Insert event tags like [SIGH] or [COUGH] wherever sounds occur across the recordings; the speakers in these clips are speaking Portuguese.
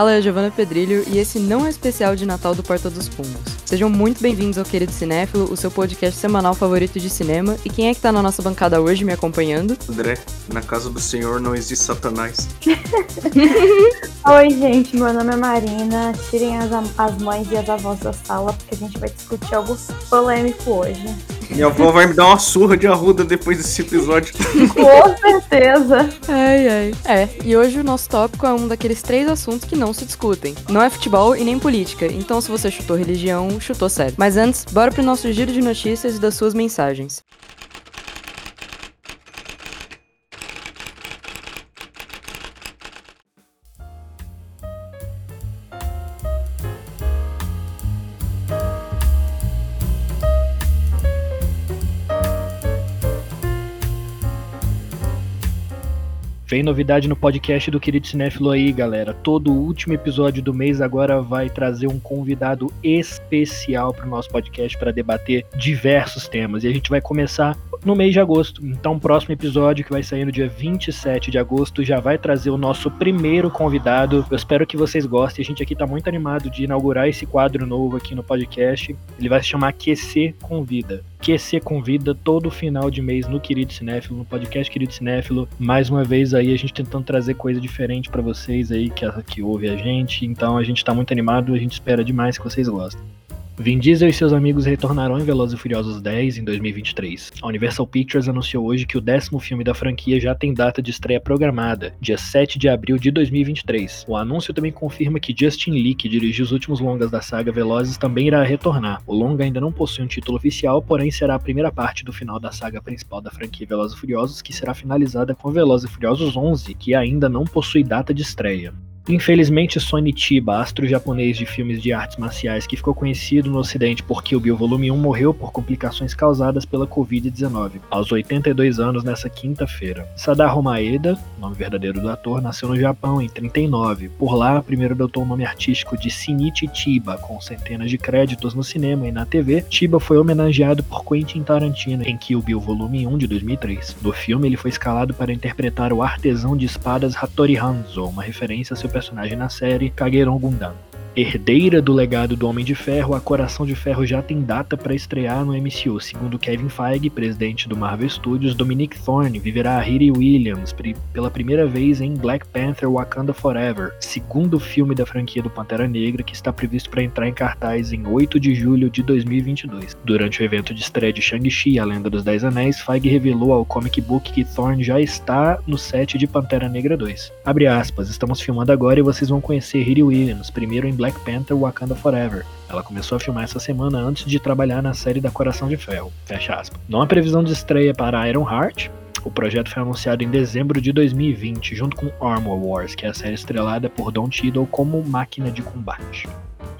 Fala é a Giovana Pedrilho e esse não é especial de Natal do Porta dos Fundos. Sejam muito bem-vindos ao Querido Cinéfilo, o seu podcast semanal favorito de cinema. E quem é que tá na nossa bancada hoje me acompanhando? André, na casa do senhor não existe satanás. [LAUGHS] Oi, gente, meu nome é Marina. Tirem as, as mães e as avós da sala, porque a gente vai discutir algo polêmico hoje. Minha avó vai me dar uma surra de arruda depois desse episódio. [LAUGHS] Com certeza. Ai, ai. É, e hoje o nosso tópico é um daqueles três assuntos que não se discutem. Não é futebol e nem política, então se você chutou religião, chutou certo. Mas antes, bora pro nosso giro de notícias e das suas mensagens. Vem novidade no podcast do Querido Cinéfilo aí, galera. Todo último episódio do mês agora vai trazer um convidado especial para o nosso podcast para debater diversos temas. E a gente vai começar no mês de agosto. Então, o próximo episódio, que vai sair no dia 27 de agosto, já vai trazer o nosso primeiro convidado. Eu espero que vocês gostem. A gente aqui está muito animado de inaugurar esse quadro novo aqui no podcast. Ele vai se chamar QC Convida. QC convida todo final de mês no Querido Cinéfilo, no podcast Querido Cinéfilo. Mais uma vez aí a gente tentando trazer coisa diferente para vocês aí que, que ouve a gente. Então a gente tá muito animado, a gente espera demais que vocês gostem. Vin Diesel e seus amigos retornarão em Velozes e Furiosos 10 em 2023. A Universal Pictures anunciou hoje que o décimo filme da franquia já tem data de estreia programada, dia 7 de abril de 2023. O anúncio também confirma que Justin Lee, que dirigiu os últimos longas da saga Velozes, também irá retornar. O longa ainda não possui um título oficial, porém será a primeira parte do final da saga principal da franquia Velozes e Furiosos, que será finalizada com Velozes e Furiosos 11, que ainda não possui data de estreia. Infelizmente, Sonny Chiba, astro japonês de filmes de artes marciais que ficou conhecido no ocidente por Kill Bill Volume 1, morreu por complicações causadas pela Covid-19, aos 82 anos nessa quinta-feira. Sadaru Maeda, nome verdadeiro do ator, nasceu no Japão em 39. Por lá, primeiro adotou o nome artístico de Shinichi Chiba, com centenas de créditos no cinema e na TV. Chiba foi homenageado por Quentin Tarantino em Kill Bill Volume 1 de 2003. No filme, ele foi escalado para interpretar o artesão de espadas Hattori Hanzo, uma referência a seu personagem na série, Kagero Gundam. Herdeira do legado do Homem de Ferro, a Coração de Ferro já tem data para estrear no MCU. Segundo Kevin Feige, presidente do Marvel Studios, Dominic Thorne viverá a Riri Williams pela primeira vez em Black Panther Wakanda Forever, segundo filme da franquia do Pantera Negra, que está previsto para entrar em cartaz em 8 de julho de 2022. Durante o evento de estreia de Shang-Chi, a Lenda dos Dez Anéis, Feige revelou ao comic book que Thorne já está no set de Pantera Negra 2. Abre aspas, estamos filmando agora e vocês vão conhecer Riri Williams, primeiro em Black Panther Wakanda Forever. Ela começou a filmar essa semana antes de trabalhar na série da Coração de Ferro. Fecha aspas. Não há previsão de estreia para Iron Heart. O projeto foi anunciado em dezembro de 2020, junto com Armor Wars, que é a série estrelada por Don Cheadle como máquina de combate.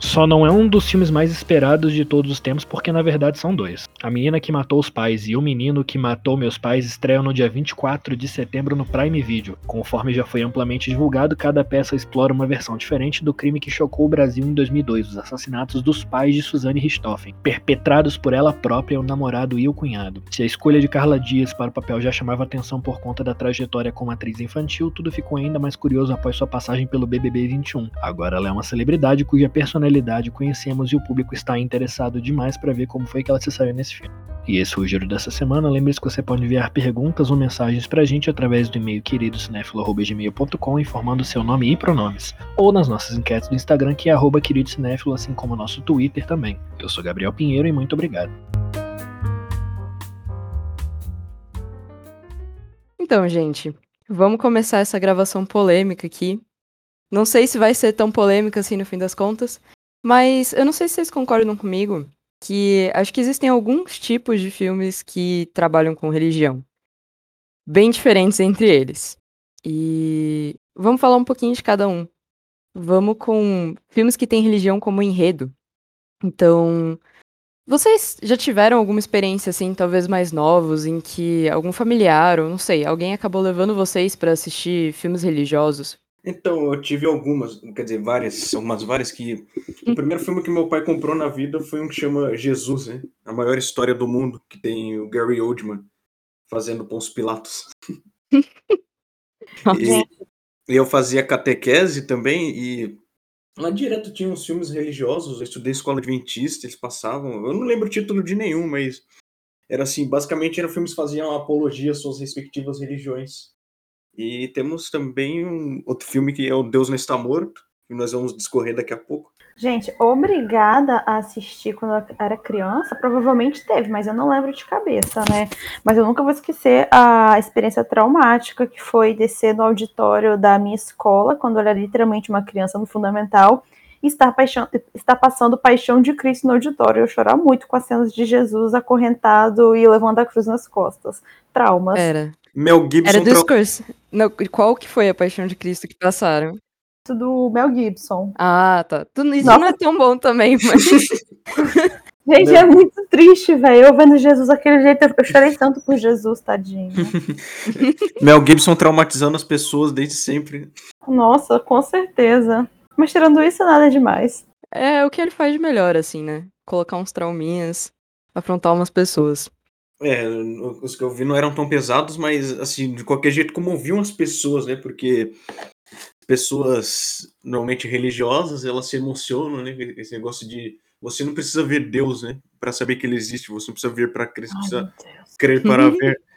Só não é um dos filmes mais esperados de todos os tempos, porque na verdade são dois. A Menina que Matou os Pais e O Menino que Matou Meus Pais estreiam no dia 24 de setembro no Prime Video. Conforme já foi amplamente divulgado, cada peça explora uma versão diferente do crime que chocou o Brasil em 2002, os assassinatos dos pais de Suzane Richthofen, perpetrados por ela própria, o namorado e o cunhado. Se a escolha de Carla Dias para o papel já chamava atenção por conta da trajetória como atriz infantil, tudo ficou ainda mais curioso após sua passagem pelo BBB 21. Agora ela é uma celebridade cuja personalidade realidade conhecemos e o público está interessado demais para ver como foi que ela se saiu nesse filme. E esse foi o giro dessa semana. Lembre-se que você pode enviar perguntas ou mensagens pra gente através do e-mail queridocinéfilo.gmail.com informando seu nome e pronomes. Ou nas nossas enquetes do Instagram, que é arroba queridocinéfilo, assim como nosso Twitter também. Eu sou Gabriel Pinheiro e muito obrigado. Então, gente, vamos começar essa gravação polêmica aqui. Não sei se vai ser tão polêmica assim no fim das contas, mas eu não sei se vocês concordam comigo que acho que existem alguns tipos de filmes que trabalham com religião. Bem diferentes entre eles. E vamos falar um pouquinho de cada um. Vamos com filmes que têm religião como enredo. Então, vocês já tiveram alguma experiência assim, talvez mais novos, em que algum familiar ou não sei, alguém acabou levando vocês para assistir filmes religiosos? Então, eu tive algumas, quer dizer, várias, umas várias que. O primeiro filme que meu pai comprou na vida foi um que chama Jesus, né? A maior história do mundo, que tem o Gary Oldman fazendo Pons Pilatos. [LAUGHS] e, eu fazia catequese também e lá direto tinha uns filmes religiosos. Eu estudei escola adventista, eles passavam. Eu não lembro o título de nenhum, mas era assim: basicamente eram filmes que faziam apologia às suas respectivas religiões. E temos também um outro filme que é O Deus Não Está Morto, que nós vamos discorrer daqui a pouco. Gente, obrigada a assistir quando eu era criança, provavelmente teve, mas eu não lembro de cabeça, né? Mas eu nunca vou esquecer a experiência traumática que foi descer no auditório da minha escola, quando eu era literalmente uma criança no fundamental, e estar, paixão, estar passando Paixão de Cristo no auditório. Eu chorar muito com as cenas de Jesus acorrentado e levando a cruz nas costas. Traumas. Era. Mel Gibson. Era trau- discurso. Não, qual que foi a paixão de Cristo que passaram? Do Mel Gibson. Ah, tá. Isso Nossa. não é tão bom também, mas. [LAUGHS] Gente, Não. é muito triste, velho. Eu vendo Jesus daquele jeito, eu chorei tanto por Jesus, tadinho. [LAUGHS] Mel Gibson traumatizando as pessoas desde sempre. Nossa, com certeza. Mas tirando isso, nada demais. É o que ele faz de melhor, assim, né? Colocar uns trauminhas, afrontar umas pessoas. É, os que eu vi não eram tão pesados, mas assim, de qualquer jeito comoviam as pessoas, né? Porque pessoas normalmente religiosas, elas se emocionam, né? Esse negócio de você não precisa ver Deus, né? Para saber que ele existe, você não precisa ver para crer, precisa crer para ver. [LAUGHS]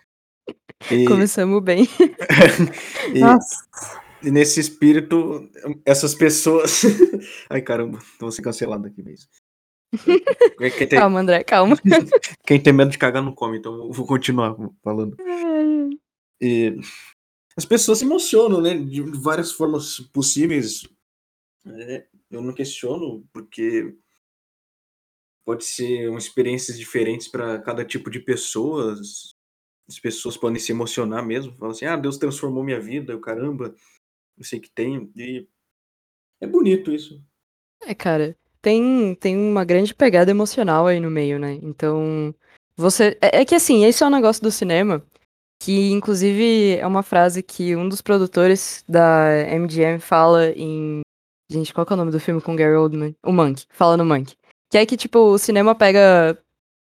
E, Começamos bem. [LAUGHS] e- Nossa. e nesse espírito, essas pessoas. [LAUGHS] Ai caramba, vou ser cancelado aqui mesmo. Tem, Calma, André, calma. [LAUGHS] quem tem medo de cagar não come, então eu vou continuar falando. E as pessoas se emocionam, né? De várias formas possíveis. É, eu não questiono, porque pode ser experiências diferentes para cada tipo de pessoas. As pessoas podem se emocionar mesmo, falar assim: ah, Deus transformou minha vida, eu caramba, eu sei que tem. E é bonito isso. É, cara, tem, tem uma grande pegada emocional aí no meio, né? Então, você. É, é que assim, esse é um negócio do cinema que, inclusive, é uma frase que um dos produtores da MGM fala em. Gente, qual que é o nome do filme com Gary Oldman? O Monk. Fala no Monk. Que é que, tipo, o cinema pega.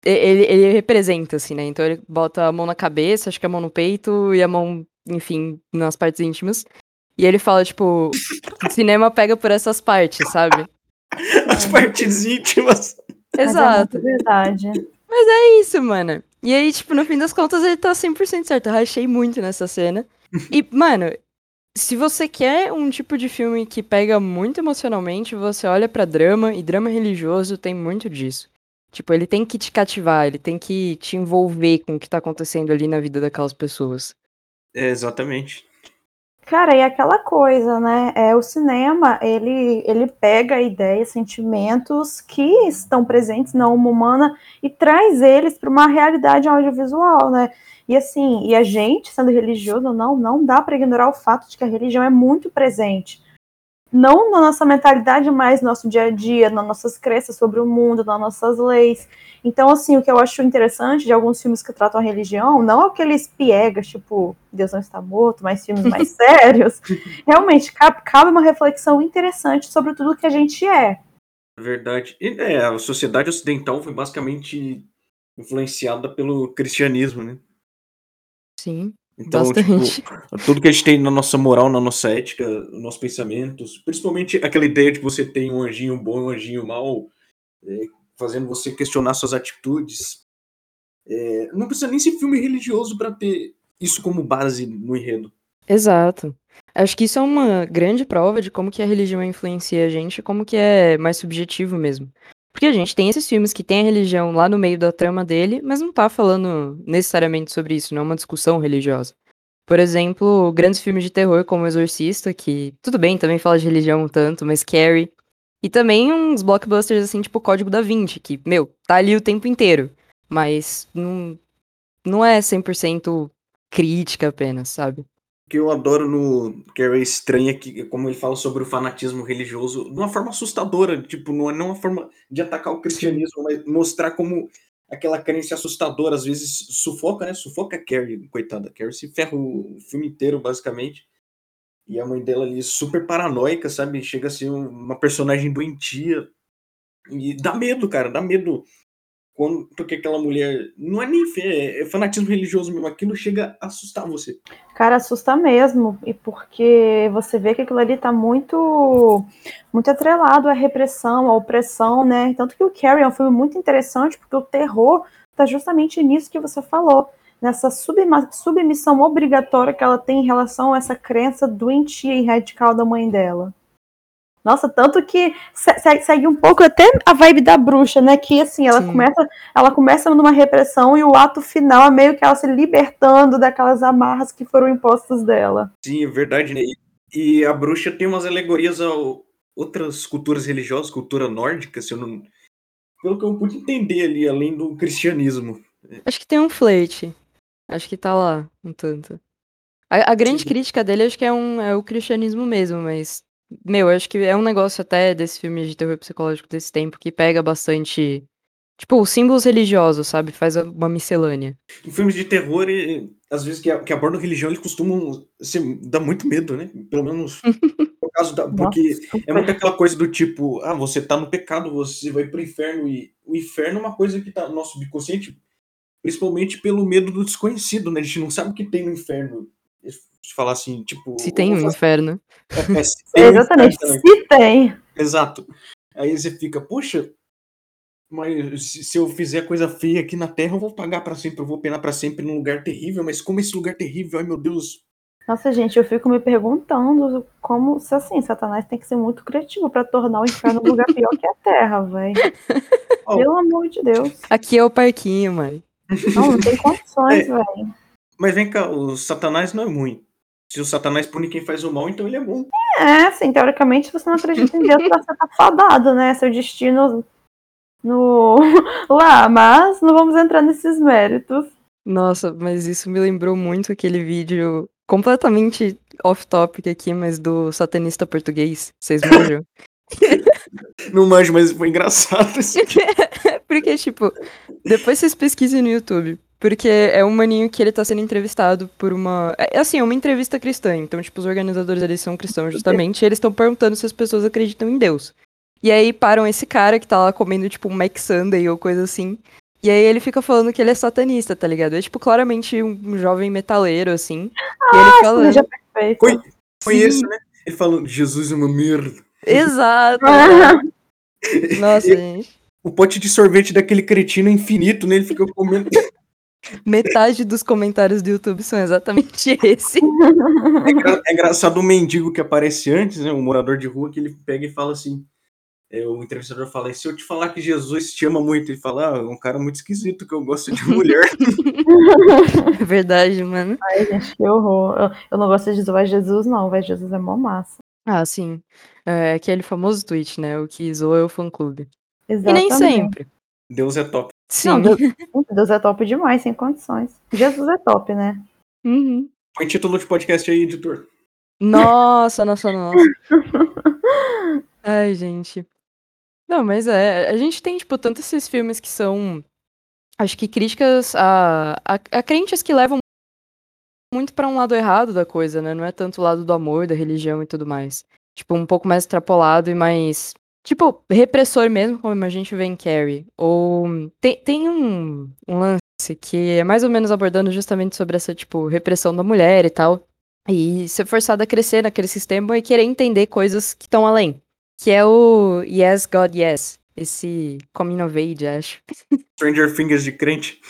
Ele, ele representa, assim, né? Então ele bota a mão na cabeça, acho que a mão no peito e a mão, enfim, nas partes íntimas. E ele fala, tipo, o cinema pega por essas partes, sabe? [LAUGHS] As partes íntimas. Mas Exato. É muito verdade. É isso, mano. E aí, tipo, no fim das contas, ele tá 100% certo. Eu rachei muito nessa cena. [LAUGHS] E, mano, se você quer um tipo de filme que pega muito emocionalmente, você olha pra drama, e drama religioso tem muito disso. Tipo, ele tem que te cativar, ele tem que te envolver com o que tá acontecendo ali na vida daquelas pessoas. É, exatamente. Cara, e aquela coisa, né? É, o cinema, ele, ele pega ideias, sentimentos que estão presentes na alma humana e traz eles para uma realidade audiovisual, né? E assim, e a gente, sendo religioso ou não, não dá para ignorar o fato de que a religião é muito presente. Não na nossa mentalidade, mas no nosso dia a dia, nas nossas crenças sobre o mundo, nas nossas leis. Então, assim, o que eu acho interessante de alguns filmes que tratam a religião, não aqueles piegas, tipo, Deus não está morto, mas filmes [LAUGHS] mais sérios, realmente cabe, uma reflexão interessante sobre tudo que a gente é. Verdade. E, é, a sociedade ocidental foi basicamente influenciada pelo cristianismo, né? Sim, Então, tipo, tudo que a gente tem na nossa moral, na nossa ética, nos nossos pensamentos, principalmente aquela ideia de que você tem um anjinho bom e um anjinho mau, é, fazendo você questionar suas atitudes. É, não precisa nem ser filme religioso para ter isso como base no enredo. Exato. Acho que isso é uma grande prova de como que a religião influencia a gente e como que é mais subjetivo mesmo. Porque a gente tem esses filmes que tem a religião lá no meio da trama dele, mas não tá falando necessariamente sobre isso, não é uma discussão religiosa. Por exemplo, grandes filmes de terror como Exorcista, que tudo bem, também fala de religião um tanto, mas Carrie. E também uns blockbusters assim, tipo Código da Vinci, que, meu, tá ali o tempo inteiro, mas não, não é 100% crítica apenas, sabe? Que eu adoro no Carrie Estranha, que como ele fala sobre o fanatismo religioso, de uma forma assustadora, tipo, não é não uma forma de atacar o cristianismo, mas mostrar como aquela crença assustadora às vezes sufoca, né? Sufoca a Carrie, coitada. A Carrie se ferra o filme inteiro, basicamente. E a mãe dela ali super paranoica, sabe? Chega a ser um- uma personagem doentia. E dá medo, cara, dá medo quando que aquela mulher. Não é nem fé, é fanatismo religioso mesmo. Aquilo chega a assustar você. Cara, assusta mesmo. E porque você vê que aquilo ali tá muito, muito atrelado à repressão, à opressão, né? Tanto que o Carrie é um filme muito interessante, porque o terror tá justamente nisso que você falou. Nessa submissão obrigatória que ela tem em relação a essa crença doentia e radical da mãe dela. Nossa, tanto que segue um pouco até a vibe da bruxa, né? Que assim, ela começa, ela começa numa repressão e o ato final é meio que ela se libertando daquelas amarras que foram impostas dela. Sim, é verdade, né? E a bruxa tem umas alegorias a outras culturas religiosas, cultura nórdica, se eu não. Pelo que eu pude entender ali, além do cristianismo. Acho que tem um flete. Acho que tá lá, um tanto. A, a grande Sim. crítica dele acho que é, um, é o cristianismo mesmo, mas meu, acho que é um negócio até desse filme de terror psicológico desse tempo que pega bastante. Tipo, os símbolos religiosos, sabe? Faz uma miscelânea. Em filmes de terror, às vezes que, que abordam religião, eles costumam assim, dar muito medo, né? Pelo menos [LAUGHS] no caso da. Porque Nossa, é muito aquela coisa do tipo, ah, você tá no pecado, você vai pro inferno. E o inferno é uma coisa que tá no nosso subconsciente, principalmente pelo medo do desconhecido, né? A gente não sabe o que tem no inferno de falar assim, tipo. Se tem um inferno. É, é, se [LAUGHS] tem Exatamente, um se tem. Exato. Aí você fica, puxa, mas se eu fizer coisa feia aqui na Terra, eu vou pagar para sempre, eu vou penar para sempre num lugar terrível, mas como esse lugar terrível, ai meu Deus. Nossa, gente, eu fico me perguntando como, se assim, Satanás tem que ser muito criativo para tornar o inferno um lugar pior que a Terra, velho. [LAUGHS] Oh. Pelo amor de Deus. Aqui é o parquinho, mãe. Não, não tem condições, [LAUGHS] é. velho. Mas vem cá, o Satanás não é ruim. Se o Satanás pune quem faz o mal, então ele é bom. É, assim, teoricamente, se você não acredita em Deus, você tá fadado, né? Seu destino no [LAUGHS] lá, mas não vamos entrar nesses méritos. Nossa, mas isso me lembrou muito aquele vídeo completamente off-topic aqui, mas do satanista português. Vocês manjam? [LAUGHS] não manjo, mas foi engraçado. [LAUGHS] Porque, tipo, depois vocês pesquisem no YouTube. Porque é um maninho que ele tá sendo entrevistado por uma. É assim, é uma entrevista cristã. Então, tipo, os organizadores ali são cristãos justamente. e eles estão perguntando se as pessoas acreditam em Deus. E aí param esse cara que tá lá comendo, tipo, um Mac Sunday ou coisa assim. E aí ele fica falando que ele é satanista, tá ligado? É, tipo, claramente um jovem metaleiro, assim. Ah, e ele falando. Seja perfeito. Foi, foi isso, né? Ele falando, Jesus é uma merda. Exato. [LAUGHS] Nossa, gente. O pote de sorvete daquele cretino é infinito, né? Ele fica comendo. Metade dos comentários do YouTube são exatamente [LAUGHS] esse. É, engra é engraçado o mendigo que aparece antes, né? Um morador de rua que ele pega e fala assim. É, o entrevistador fala: se eu te falar que Jesus te ama muito, ele fala: ah, é um cara muito esquisito que eu gosto de mulher. [LAUGHS] [LAUGHS] É verdade, mano. Ai, gente, que horror. Eu, eu não gosto de Jesus, vai Jesus, não, vai Jesus é mó massa. Ah, sim. É aquele famoso tweet, né? O que zoa é o fã clube. Exatamente. E nem sempre. Deus é top. Sim. Não, Deus, [LAUGHS] Deus, é top demais, sem condições. Jesus é top, né? Uhum. Põe título de podcast aí, editor. Nossa, nossa, nossa. [LAUGHS] Ai, gente. Não, mas é, a gente tem, tipo, tanto esses filmes que são, acho que críticas a, a, a crentes que levam muito para um lado errado da coisa, né? Não é tanto o lado do amor, da religião e tudo mais. Tipo, um pouco mais extrapolado e mais Tipo, repressor mesmo, como a gente vê em Carrie. Ou tem, tem um, um lance que é mais ou menos abordando justamente sobre essa, tipo, repressão da mulher e tal. E ser forçada a crescer naquele sistema e querer entender coisas que estão além. Que é o Yes, God, Yes. Esse coming of age, acho. Stranger Things de crente.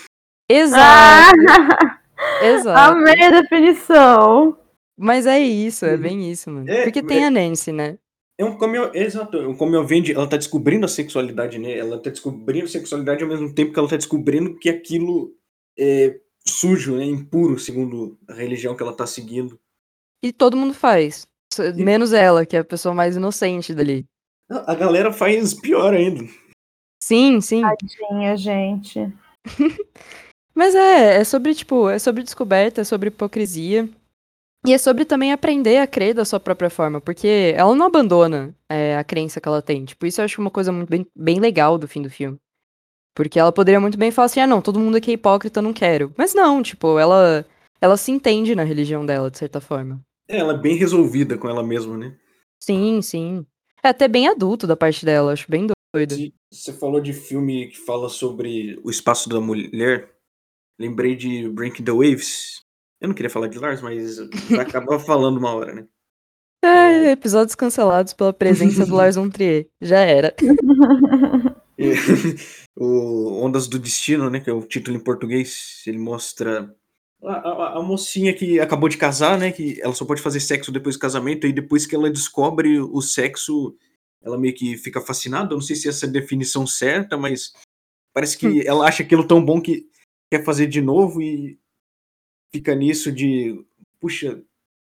Exato. Ah! Exato. Amei a definição. Mas é isso, é bem isso, mano. É, Porque tem é... a Nancy, né? É um como eu, exato, um como eu vende, ela tá descobrindo a sexualidade, né? Ela tá descobrindo a sexualidade ao mesmo tempo que ela tá descobrindo que aquilo é sujo, né? Impuro, segundo a religião que ela tá seguindo. E todo mundo faz. Menos ela, que é a pessoa mais inocente dali. A galera faz pior ainda. Sim, sim. Tadinha, gente. [LAUGHS] Mas é, é sobre, tipo, é sobre descoberta, é sobre hipocrisia. E é sobre também aprender a crer da sua própria forma, porque ela não abandona é, a crença que ela tem. Tipo, isso eu acho uma coisa muito bem, bem legal do fim do filme. Porque ela poderia muito bem falar assim, ah não, todo mundo aqui é hipócrita, não quero. Mas não, tipo, ela, ela se entende na religião dela, de certa forma. É, ela é bem resolvida com ela mesma, né? Sim, sim. É até bem adulto da parte dela, acho bem Doido. Você falou de filme que fala sobre o espaço da mulher. Lembrei de Breaking the Waves. Eu não queria falar de Lars, mas vai acabar [LAUGHS] falando uma hora, né? É, episódios cancelados pela presença do Lars von Trier. Já era. E, [LAUGHS] o Ondas do Destino, né? Que é o título em português. Ele mostra a, a, a, mocinha que acabou de casar, né? Que ela só pode fazer sexo depois do casamento, e depois que ela descobre o sexo, ela meio que fica fascinada. Eu não sei se essa é a definição certa, mas parece que hum. ela acha aquilo tão bom que quer fazer de novo e fica nisso de puxa,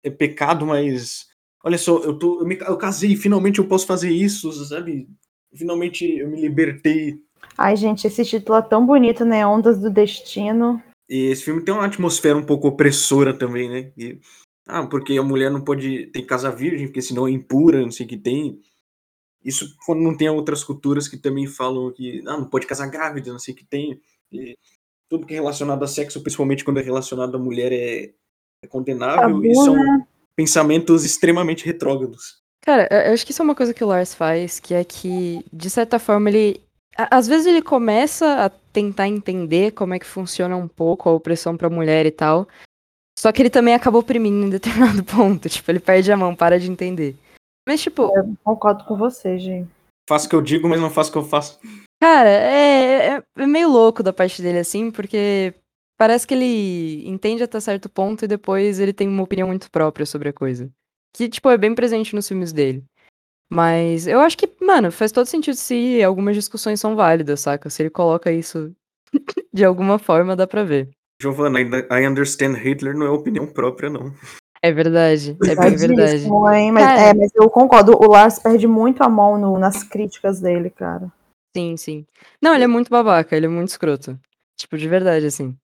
é pecado, mas olha só, eu tô eu, me, eu casei, finalmente eu posso fazer isso, sabe? Finalmente eu me libertei. Ai, gente, esse título é tão bonito, né? Ondas do Destino. E esse filme tem uma atmosfera um pouco opressora também, né? E, ah, porque a mulher não pode ter casa virgem, porque senão é impura, não sei o que tem. Isso quando não tem outras culturas que também falam que ah, não pode casar grávida, não sei o que tem. E tudo que é relacionado a sexo, principalmente quando é relacionado a mulher, é, é condenável. e são né? pensamentos extremamente retrógrados. Cara, eu acho que isso é uma coisa que o Lars faz, que é que, de certa forma, ele. Às vezes ele começa a tentar entender como é que funciona um pouco a opressão pra mulher e tal. Só que ele também acaba oprimindo em determinado [LAUGHS] ponto. Tipo, ele perde a mão, para de entender. Mas, tipo. Eu concordo com você, gente. Faço o que eu digo, mas não faço o que eu faço. Cara, é, é, é meio louco da parte dele, assim, porque parece que ele entende até certo ponto e depois ele tem uma opinião muito própria sobre a coisa. Que, tipo, é bem presente nos filmes dele. Mas eu acho que, mano, faz todo sentido se algumas discussões são válidas, saca? Se ele coloca isso [COUGHS] de alguma forma, dá pra ver. Giovanna, I understand Hitler não é opinião própria, não. É verdade, é bem verdade. Mas, é, mas eu concordo, o Lars perde muito a mão no, nas críticas dele, cara. Sim, sim. Não, ele é muito babaca, ele é muito escroto. Tipo, de verdade, assim.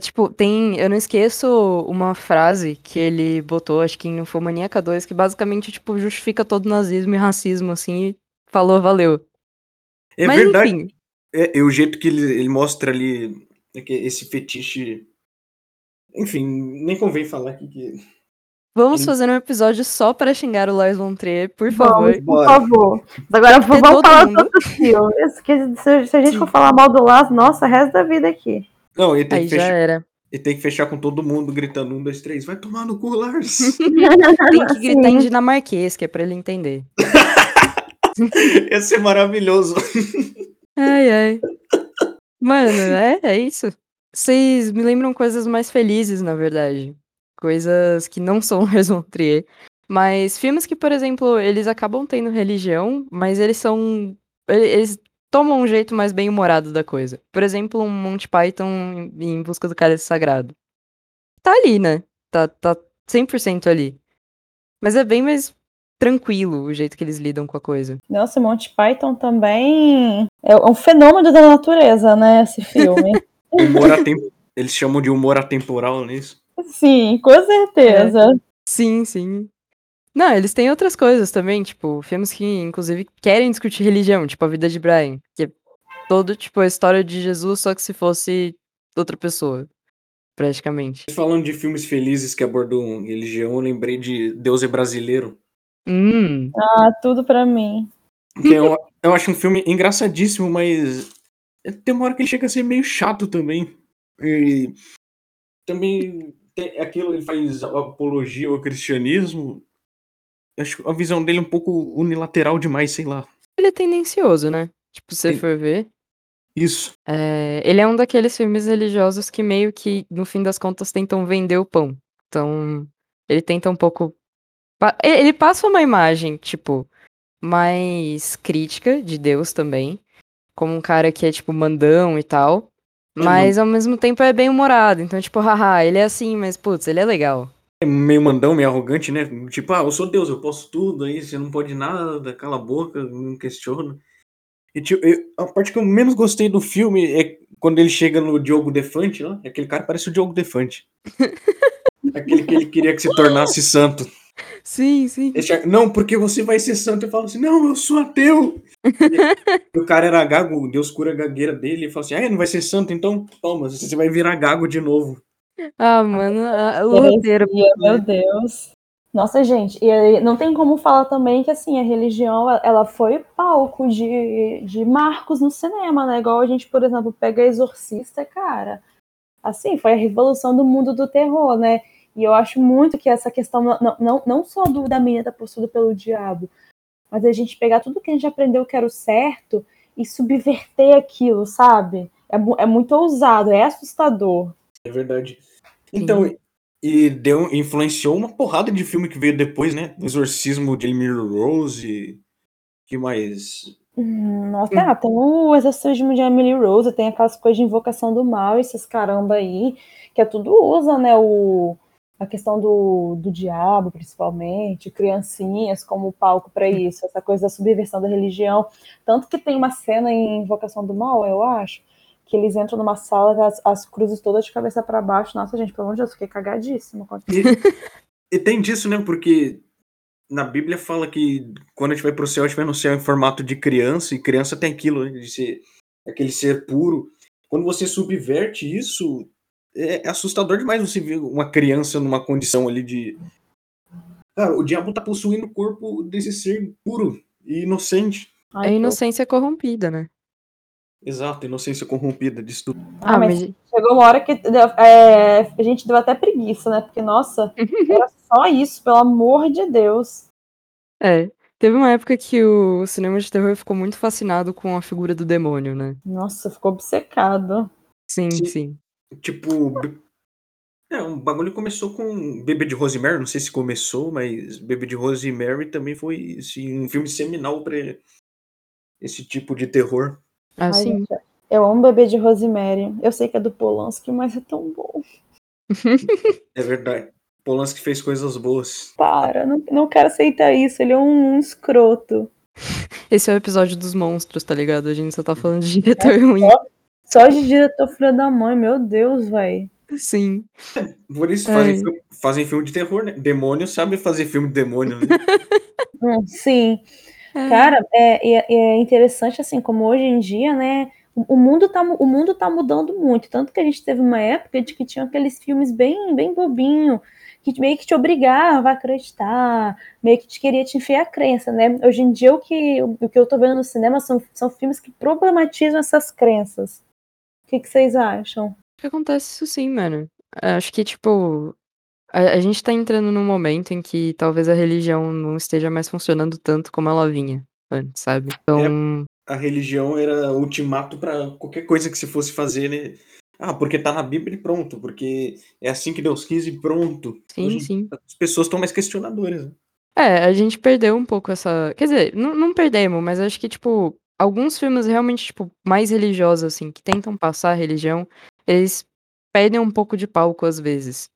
Tipo, tem. Eu não esqueço uma frase que ele botou, acho que em Infomaníaca 2, que basicamente, tipo, justifica todo nazismo e racismo, assim, e falou, valeu. É Mas, verdade. Enfim. É, é, o jeito que ele, ele mostra ali é esse fetiche. Enfim, nem convém falar aqui que. Vamos fazer um episódio só para xingar o Lars von Trier, por favor. Vamos, por favor. Agora vamos falar mundo. do filme. Se a gente for falar mal do Lars, nossa, resto da vida aqui. Não, ele tem Aí que fechar. já era. Ele tem que fechar com todo mundo gritando um, dois, três. Vai tomar no cu, Lars. [LAUGHS] tem que gritar em dinamarquês, que é pra ele entender. [LAUGHS] Ia ser maravilhoso. Ai, ai. Mano, é, é isso. Vocês me lembram coisas mais felizes, na verdade. Coisas que não são [LAUGHS] Raison Trier. Mas filmes que, por exemplo, eles acabam tendo religião, mas eles são. Eles tomam um jeito mais bem humorado da coisa. Por exemplo, um Monty Python em busca do cálice sagrado. Tá ali, né? Tá, tá 100% ali. Mas é bem mais tranquilo o jeito que eles lidam com a coisa. Nossa, Monty Python também é um fenômeno da natureza, né, esse filme. [LAUGHS] humor atem... Eles chamam de humor atemporal nisso? Sim, com certeza. É. Sim, sim. Não, eles têm outras coisas também, tipo, filmes que, inclusive, querem discutir religião, tipo A Vida de Brian, que é todo, tipo, a história de Jesus, só que se fosse outra pessoa, praticamente. Falando de filmes felizes que abordam religião, eu lembrei de Deus é Brasileiro. Hum. Ah, tudo pra mim. Eu, [LAUGHS] eu acho um filme engraçadíssimo, mas tem uma hora que ele chega a ser meio chato também. E também tem aquilo, ele faz apologia ao cristianismo, acho a visão dele é um pouco unilateral demais, sei lá. Ele é tendencioso, né? Tipo, se você for ver. Isso. É, ele é um daqueles filmes religiosos que meio que, no fim das contas, tentam vender o pão. Então, ele tenta um pouco. Ele passa uma imagem, tipo, mais crítica de Deus também. Como um cara que é, tipo, mandão e tal. É mas, ao mesmo tempo, é bem humorado. Então, tipo, haha, ele é assim, mas, putz, ele é legal meio mandão, meio arrogante, né? Tipo, ah, eu sou Deus, eu posso tudo, aí você não pode nada, cala a boca, não questiona. E tipo, eu, a parte que eu menos gostei do filme é quando ele chega no Diogo Defante, lá, aquele cara parece o Diogo Defante. [LAUGHS] aquele que ele queria que se tornasse santo. Sim, sim. não, porque você vai ser santo. Eu falo assim, não, eu sou ateu. [LAUGHS] o cara era gago, Deus cura a gagueira dele. E fala assim, ah, não vai ser santo, então toma, você vai virar gago de novo. Ah, mano, o roteiro. Meu Deus. Nossa, gente, e não tem como falar também que assim, a religião ela foi palco de, de marcos no cinema, né? Igual a gente, por exemplo, pega Exorcista, cara. Assim, foi a revolução do mundo do terror, né? E eu acho muito que essa questão, não, não, não só do, da menina tá possuída pelo diabo, mas a gente pegar tudo que a gente aprendeu que era o certo e subverter aquilo, sabe? É, é muito ousado, é assustador. É verdade. Então, Sim. e deu, influenciou uma porrada de filme que veio depois, né? O Exorcismo de Emily Rose, que mais? Hum, nossa, hum. tem o Exorcismo de Emily Rose, tem aquelas coisas de invocação do mal, esses caramba aí, que é tudo usa, né? O, a questão do, do diabo, principalmente, criancinhas como palco para isso, essa coisa da subversão da religião. Tanto que tem uma cena em Invocação do Mal, eu acho, que eles entram numa sala, as, as cruzes todas de cabeça para baixo. Nossa, gente, pelo amor de Deus, fiquei cagadíssimo. E, [LAUGHS] e tem disso, né? Porque na Bíblia fala que quando a gente vai para o céu, a gente vai no céu em formato de criança, e criança tem aquilo, né, de ser aquele ser puro. Quando você subverte isso, é, assustador demais você ver uma criança numa condição ali de. Cara, o diabo tá possuindo o corpo desse ser puro e inocente. a inocência corrompida, né? Exato, inocência corrompida disso tudo. Ah, ah mas chegou uma hora que é, a gente deu até preguiça, né? Porque, nossa, [LAUGHS] era só isso, pelo amor de Deus. É. Teve uma época que o cinema de terror ficou muito fascinado com a figura do demônio, né? Nossa, ficou obcecado. Sim, sim. sim. Tipo, é, um bagulho começou com Bebê de Rosemary, não sei se começou, mas Bebê de Rosemary também foi assim, um filme seminal para esse tipo de terror. Ah, Ai, sim. Gente, eu amo Bebê de Rosemary. Eu sei que é do Polanski, mas é tão bom. [LAUGHS] é verdade. Polanski fez coisas boas. Para, não, não quero aceitar isso. Ele é um, um escroto. [LAUGHS] Esse é o episódio dos monstros, tá ligado? A gente só tá falando de diretor é, [LAUGHS] ruim. Só de diretor filho da mãe, meu Deus, velho. Sim. Por isso fazem, filme, fazem filme de terror, né? Demônio sabe fazer filme de demônio, né? [LAUGHS] Hum, sim. É. Cara, é, é, é, interessante assim, como hoje em dia, né? O mundo, tá, o mundo tá mudando muito. Tanto que a gente teve uma época de que tinha aqueles filmes bem, bem bobinho, que meio que te obrigava a acreditar, meio que te queria te enfiar a crença, né? Hoje em dia, o que, o que eu tô vendo no cinema são, são filmes que problematizam essas crenças que, que vocês acham? Que acontece isso sim, mano. Acho que, tipo, a, a, gente tá entrando num momento em que talvez a religião não esteja mais funcionando tanto como ela vinha antes, sabe? Então. É, a religião era ultimato para qualquer coisa que se fosse fazer, né? Ah, porque tá na Bíblia e pronto, porque é assim que Deus quis e pronto. Sim, Hoje, sim. As pessoas estão mais questionadoras. Né? É, a gente perdeu um pouco essa. Quer dizer, não, não perdemos, mas acho que, tipo, alguns filmes realmente, tipo, mais religiosos, assim, que tentam passar a religião, eles perdem um pouco de palco às vezes.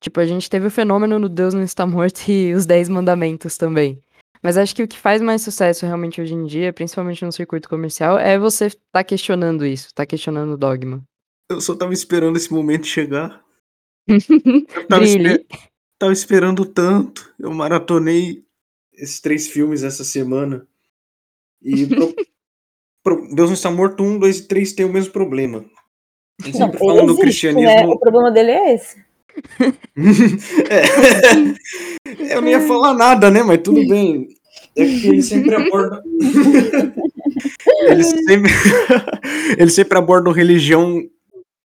Tipo, a gente teve o fenômeno no Deus não está morto e os Dez Mandamentos também. Mas acho que o que faz mais sucesso realmente hoje em dia, principalmente no circuito comercial, é você estar tá questionando isso, tá questionando o dogma. Eu só tava esperando esse momento chegar. Eu [LAUGHS] tava, esper... tava esperando tanto. Eu maratonei esses três filmes essa semana. E [LAUGHS] Deus não está morto, um, dois e três tem o mesmo problema. A gente sempre falando do cristianismo. Né? O problema dele é esse. [LAUGHS] é. Eu não ia falar nada, né? Mas tudo bem. É que ele sempre aborda. [LAUGHS] ele, sempre... [LAUGHS] ele sempre aborda religião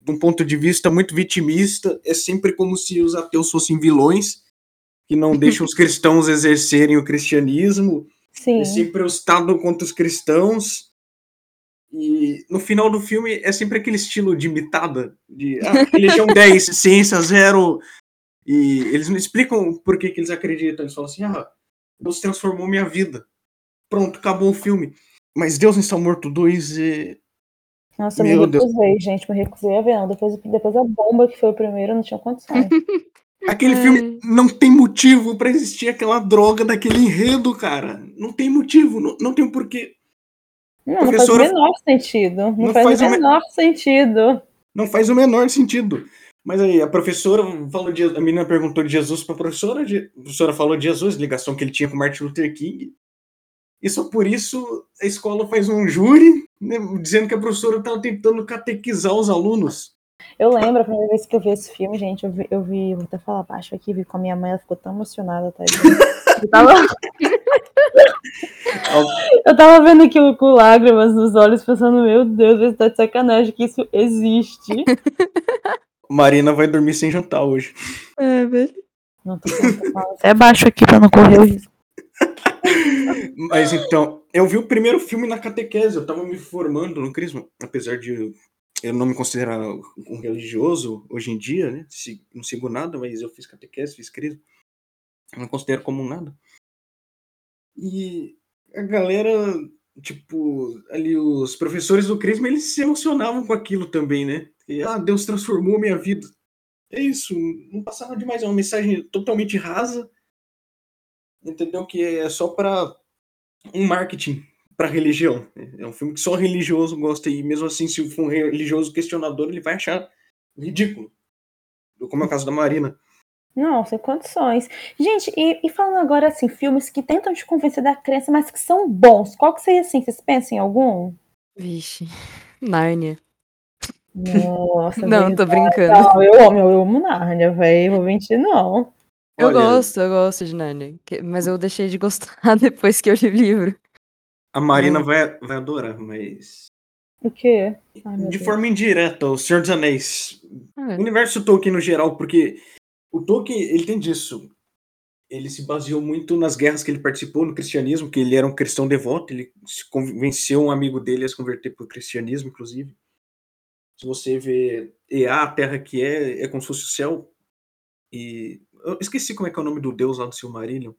de um ponto de vista muito vitimista. É sempre como se os ateus fossem vilões que não deixam os cristãos exercerem o cristianismo. Sim. É sempre o Estado contra os cristãos. E no final do filme é sempre aquele estilo de imitada, de ah, religião 10, ciência 0. E eles não explicam por que, que eles acreditam. Eles falam assim: ah, Deus transformou minha vida. Pronto, acabou o filme. Mas Deus não está morto 2 e. Nossa, eu Meu me recusei, Deus. gente, me recusei a ver. Não. Depois, depois a bomba que foi o primeiro, não tinha condições. [LAUGHS] Aquele filme não tem motivo para existir aquela droga daquele enredo, cara. Não tem motivo, não, não tem porquê. Não, não faz o menor sentido. Não, não faz, faz, o menor me... sentido. Não faz o menor sentido. Mas aí, a professora falou de. A menina perguntou de Jesus para a professora, a professora falou de Jesus, ligação que ele tinha com Martin Luther King. E só por isso a escola faz um júri, né, dizendo que a professora estava tentando catequizar os alunos. Eu lembro a primeira vez que eu vi esse filme, gente, eu vi, eu vi vou até falar baixo aqui, vi com a minha mãe, ela ficou tão emocionada, tá? [LAUGHS] Eu tava, [LAUGHS] eu tava vendo aquilo com lágrimas nos olhos, pensando, meu Deus, você tá de sacanagem que isso existe. Marina vai dormir sem jantar hoje. É, velho. Não tô até baixo aqui pra não correr o risco. Mas então, eu vi o primeiro filme na catequese, eu tava me formando no Crisma, apesar de eu não me considerar um religioso hoje em dia, né? Não sigo nada, mas eu fiz catequese, fiz Crisma. Eu não considero como nada. E a galera, tipo, ali os professores do Crisma, eles se emocionavam com aquilo também, né? E, ah, Deus transformou minha vida. É isso, não passava demais, é uma mensagem totalmente rasa, entendeu? Que é só para um marketing para religião. É um filme que só religioso gosta e mesmo assim, se for um religioso questionador, ele vai achar ridículo. Como é o caso da Marina. Não, sem condições. Gente, e, e, falando agora assim, filmes que tentam te convencer da crença, mas que são bons. Qual que seria assim? Vocês pensam em algum? Vixe, Nárnia. Nossa, [LAUGHS] não, tô brincando. Não, eu amo, eu amo Nárnia, velho. Vou mentir, não. Eu Olha, gosto, eu gosto de Nárnia. Mas eu deixei de gostar [LAUGHS] depois que eu li o livro. A Marina vai, vai adorar, mas. O quê? Ai, de Deus. forma indireta, o Senhor dos Anéis. É. O universo Tolkien no geral, porque o Tolkien, ele tem disso. Ele se baseou muito nas guerras que ele participou no cristianismo, que ele era um cristão devoto, ele convenceu um amigo dele a se converter para o cristianismo, inclusive. Se você vê Ea, a terra que é, é como se fosse o céu. E eu esqueci como é que é o nome do deus lá do Silmarillion.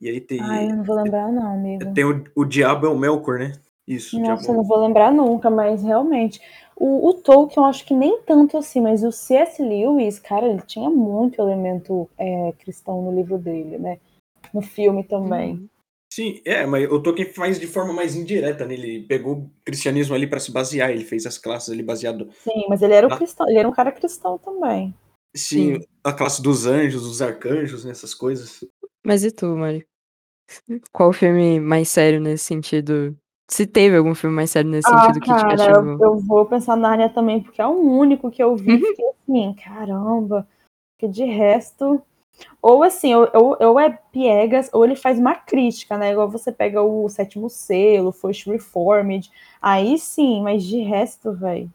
E aí tem. Ai, eu não vou lembrar, não, amigo. Tem o, o diabo é o Melkor, né? Isso. Nossa, eu não vou lembrar nunca, mas realmente. O, o Tolkien, eu acho que nem tanto assim, mas o C.S. Lewis, cara, ele tinha muito elemento é, cristão no livro dele, né? No filme também. Uhum. Sim, é, mas o Tolkien faz de forma mais indireta, né? Ele pegou o cristianismo ali para se basear, ele fez as classes ali baseado. Sim, mas ele era um cristão, ele era um cara cristão também. Sim, Sim. a classe dos anjos, dos arcanjos, nessas né, coisas. Mas e tu, Mari? Qual o filme mais sério nesse sentido? Se teve algum filme mais sério nesse ah, sentido que cara, te cativou? Eu, eu vou pensar na área também, porque é o único que eu vi que assim, caramba. Que de resto. Ou assim, ou, ou, ou, é piegas, ou ele faz uma crítica, né? Igual você pega o sétimo selo, First Reformed. Aí sim, mas de resto, velho.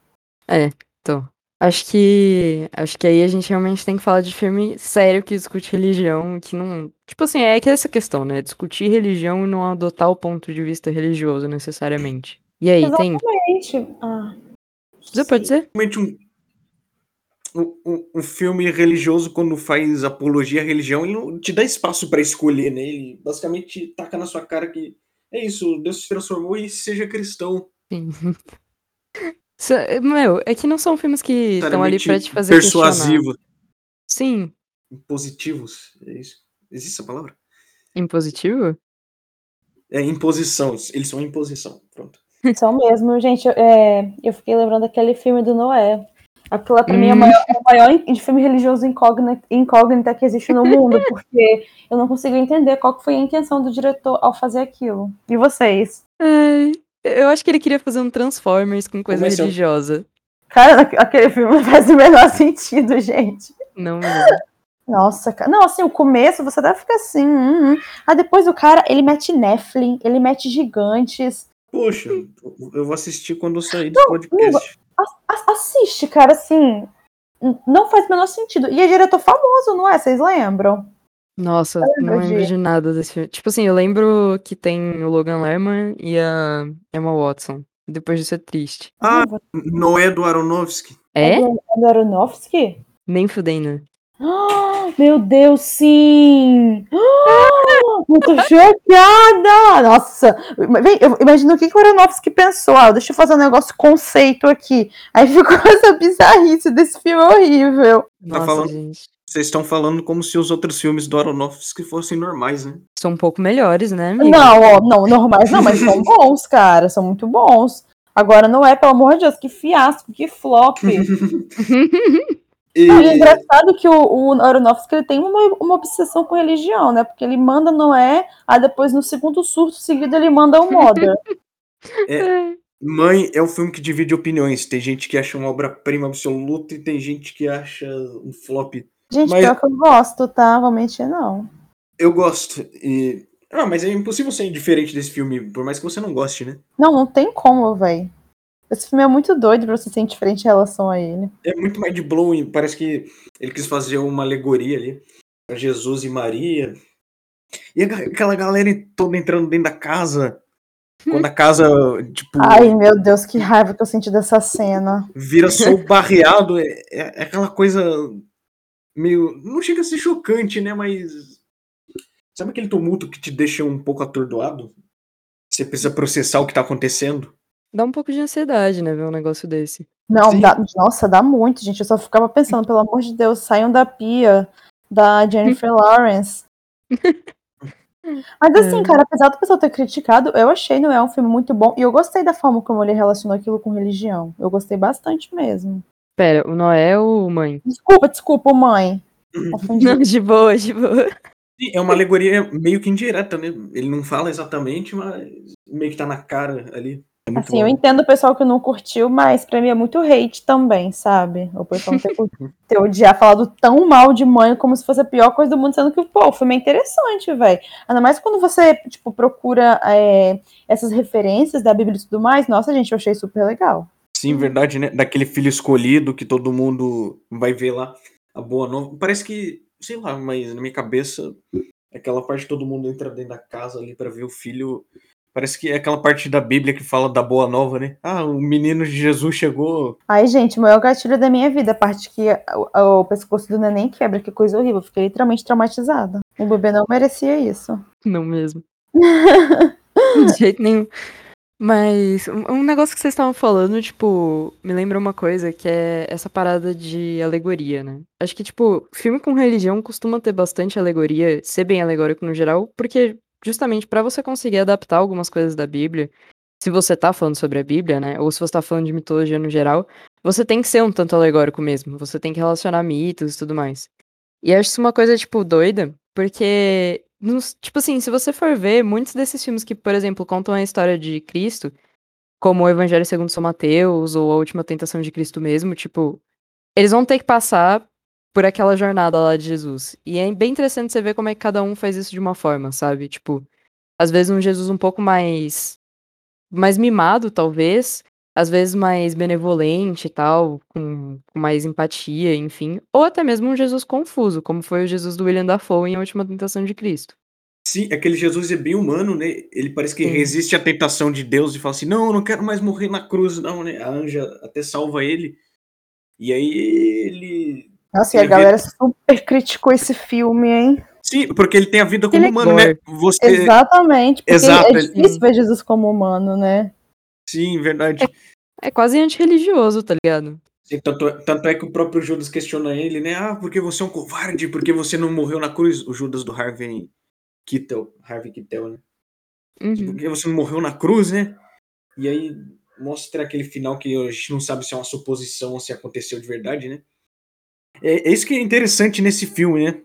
É, tô. Acho que. Acho que aí a gente realmente tem que falar de filme sério que discute religião, que não. Tipo assim, é que é essa questão, né? Discutir religião e não adotar o ponto de vista religioso necessariamente. E aí, Exatamente. tem. Ah, Você pode dizer? Um, um, um, filme religioso, quando faz apologia à religião, ele não te dá espaço para escolher, né? Ele basicamente taca na sua cara que é isso, Deus se transformou e seja cristão. Sim. [LAUGHS] Meu, é que não são filmes que estão ali pra te fazer Persuasivo. Sim. Impositivos, é isso? Existe essa palavra? Impositivo? É, imposição. Eles são imposição. Pronto. [LAUGHS] São mesmo, gente. É, eu fiquei lembrando daquele filme do Noé. Aquilo pra hum. mim é o hum. maior, o maior filme religioso incógnita, incógnita que existe no mundo, [LAUGHS] porque eu não consigo entender qual foi a intenção do diretor ao fazer aquilo. E vocês? Ai, eu acho que ele queria fazer um Transformers com coisa Começou. religiosa. Cara, aquele filme não [LAUGHS] faz o menor sentido, gente. Não mesmo. Nossa, cara. Não, assim, o começo você deve ficar assim. Hum, hum. Aí depois o cara, ele mete Nephilim, ele mete gigantes. Poxa, eu vou assistir quando eu sair do podcast. assiste, cara, assim. Não faz o menor sentido. E é diretor famoso, não é? Vocês lembram? Nossa, não lembro de nada desse filme. Tipo assim, eu lembro que tem o Logan Lerman e a Emma Watson. Depois disso é triste. Ah, não é do Aronofsky. É? É do Aronofsky? Nem fudendo. Oh, meu Deus, sim! Oh, eu tô chocada! Nossa! Vem, eu imagino o que, que o Aronofsky pensou. Ah, deixa eu fazer um negócio conceito aqui. Aí ficou [LAUGHS] essa bizarrice desse filme horrível. Nossa, tá falando, gente. Vocês estão falando como se os outros filmes do Aronofsky fossem normais, né? São um pouco melhores, né, amigo? Não, ó, não, normais não, mas são [LAUGHS] bons, cara, são muito bons. Agora não é, pelo amor de Deus, que fiasco, que flop. [LAUGHS] [LAUGHS] e... É engraçado que o, o Aronofsky ele tem uma, uma obsessão com religião, né? Porque ele manda Noé, aí depois no segundo surto seguido ele manda o Mother. É, Mãe é um filme que divide opiniões. Tem gente que acha uma obra-prima absoluta e tem gente que acha um flop. Gente, Mas- pior que eu gosto, tá? Vou mentir, não. Eu gosto. E. Ah, mas é impossível ser indiferente desse filme, por mais que você não goste, né? Não, não tem como, velho. Esse filme é muito doido pra você ser indiferente em relação a ele. É muito mais de blowing. Parece que ele quis fazer uma alegoria ali pra Jesus e Maria. E aquela galera toda entrando dentro da casa. Quando a casa, tipo, Ai, meu Deus, que raiva que eu senti dessa cena. vira só o barreado. É, é- é aquela coisa meio. Não chega a ser chocante, né? Mas. Sabe aquele tumulto que te deixa um pouco atordoado? Você precisa processar o que tá acontecendo? Dá um pouco de ansiedade, né, ver um negócio desse. Não, dá- nossa, dá muito, gente. Eu só ficava pensando, pelo amor de Deus, saiam da pia da Jennifer [LAUGHS] Lawrence. Mas assim, É. cara, apesar do pessoal ter criticado, eu achei não é um filme muito bom. E eu gostei da forma como ele relacionou aquilo com religião. Eu gostei bastante mesmo. Pera, o Noé ou mãe? Desculpa, desculpa, mãe. Confundi. Não, de boa, de boa. É uma alegoria meio que indireta, né? Ele não fala exatamente, mas meio que tá na cara ali. É muito Assim, eu bom. entendo o pessoal que não curtiu, mas pra mim é muito hate também, sabe? O pessoal não ter, [LAUGHS] ter odiar, falado tão mal de mãe como se fosse a pior coisa do mundo, sendo que, pô, o filme é interessante, velho. Ainda mais quando você, tipo, procura é, essas referências da Bíblia e tudo mais. Nossa, gente, eu achei super legal. Sim, verdade, né? Daquele filho escolhido que todo mundo vai ver lá a boa nova. Parece que, sei lá, mas na minha cabeça, aquela parte que todo mundo entra dentro da casa ali pra ver o filho. Parece que é aquela parte da Bíblia que fala da boa nova, né? Ah, o menino de Jesus chegou. Ai, gente, o maior gatilho da minha vida, a parte que o, o pescoço do neném quebra, que coisa horrível. Eu fiquei literalmente traumatizada. O bebê não merecia isso. Não mesmo. [LAUGHS] De jeito nenhum. Mas um negócio que vocês estavam falando, tipo, me lembra uma coisa que é essa parada de alegoria, né? Acho que, tipo, filme com religião costuma ter bastante alegoria, ser bem alegórico no geral, porque justamente pra você conseguir adaptar algumas coisas da Bíblia, se você tá falando sobre a Bíblia, né? Ou se você tá falando de mitologia no geral, você tem que ser um tanto alegórico mesmo. Você tem que relacionar mitos e tudo mais. E acho isso uma coisa, tipo, doida, porque, nos- tipo assim, se você for ver, muitos desses filmes que, por exemplo, contam a história de Cristo, como o Evangelho segundo São Mateus, ou A Última Tentação de Cristo mesmo, tipo, eles vão ter que passar por aquela jornada lá de Jesus. E é bem interessante você ver como é que cada um faz isso de uma forma, sabe? Tipo, às vezes um Jesus um pouco mais mais mimado, talvez, às vezes mais benevolente e tal, com, com mais empatia, enfim, ou até mesmo um Jesus confuso, como foi o Jesus do William Dafoe em A Última Tentação de Cristo. Sim, aquele Jesus é bem humano, né? Ele parece que Sim. resiste à tentação de Deus e fala assim: não, eu não quero mais morrer na cruz, não, né? A anja até salva ele. E aí ele. Nossa, e a Ele vê- galera super criticou esse filme, hein? Sim, porque ele tem a vida como Ele é humano, né? Você. Exatamente. Porque Exato, é ele- difícil ver Jesus como humano, né? Sim, verdade. É quase antirreligioso, tá ligado? Sim, Tanto, é- tanto é que o próprio Judas questiona ele, né? Ah, porque você é um covarde, porque você não morreu na cruz. O Judas do Harvey Keitel, Harvey Keitel, né? Uhum. Porque você não morreu na cruz, né? E aí mostra aquele final que a gente não sabe se é uma suposição ou se aconteceu de verdade, né? É, é isso que é interessante nesse filme, né?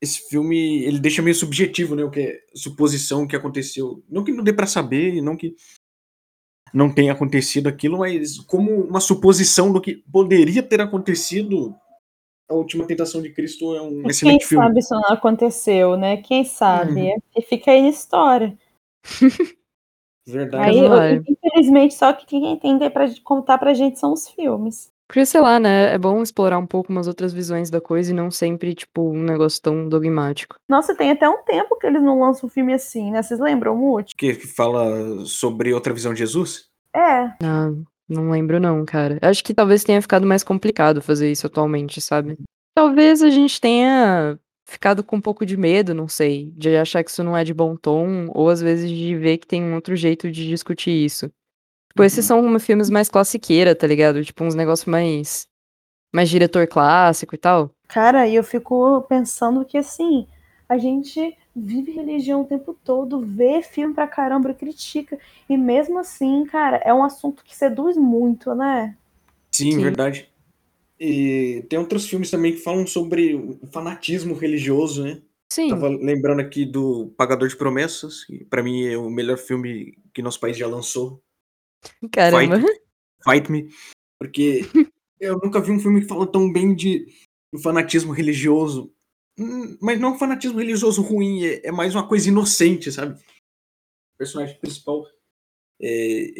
Esse filme, ele deixa meio subjetivo, né? O que é suposição, o que aconteceu. Não que não dê pra saber, não que não tenha acontecido aquilo, mas como uma suposição do que poderia ter acontecido, a última tentação de Cristo é um E excelente quem filme. sabe isso não aconteceu, né? Quem sabe? Uhum. E fica aí na história. [LAUGHS] Verdade. Aí, eu- infelizmente, só que quem entender pra contar pra gente são os filmes. Porque, sei lá, né? É bom explorar um pouco umas outras visões da coisa e não sempre, tipo, um negócio tão dogmático. Nossa, tem até um tempo que eles não lançam um filme assim, né? Vocês lembram o último? Que, que fala sobre outra visão de Jesus? É, Ah, não lembro não, cara. Acho que talvez tenha ficado mais complicado fazer isso atualmente, sabe? Talvez a gente tenha ficado com um pouco de medo, não sei, de achar que isso não é de bom tom, ou às vezes de ver que tem um outro jeito de discutir isso. Tipo, esses são filmes mais classiqueira, tá ligado? Tipo, uns negócios mais. mais diretor clássico e tal. cara, e eu fico pensando que assim, a gente vive religião o tempo todo, vê filme pra caramba e critica. E mesmo assim, cara, é um assunto que seduz muito, né? Sim, Sim. verdade. E tem outros filmes também que falam sobre o fanatismo religioso, né? Sim. Tava lembrando aqui do Pagador de Promessas, que pra mim é o melhor filme que nosso país já lançou. Caramba. Fight, fight Me, porque [LAUGHS] eu nunca vi um filme que fala tão bem de fanatismo religioso. Hum, mas não um fanatismo religioso ruim, é, é mais uma coisa inocente, sabe? O personagem principal, é,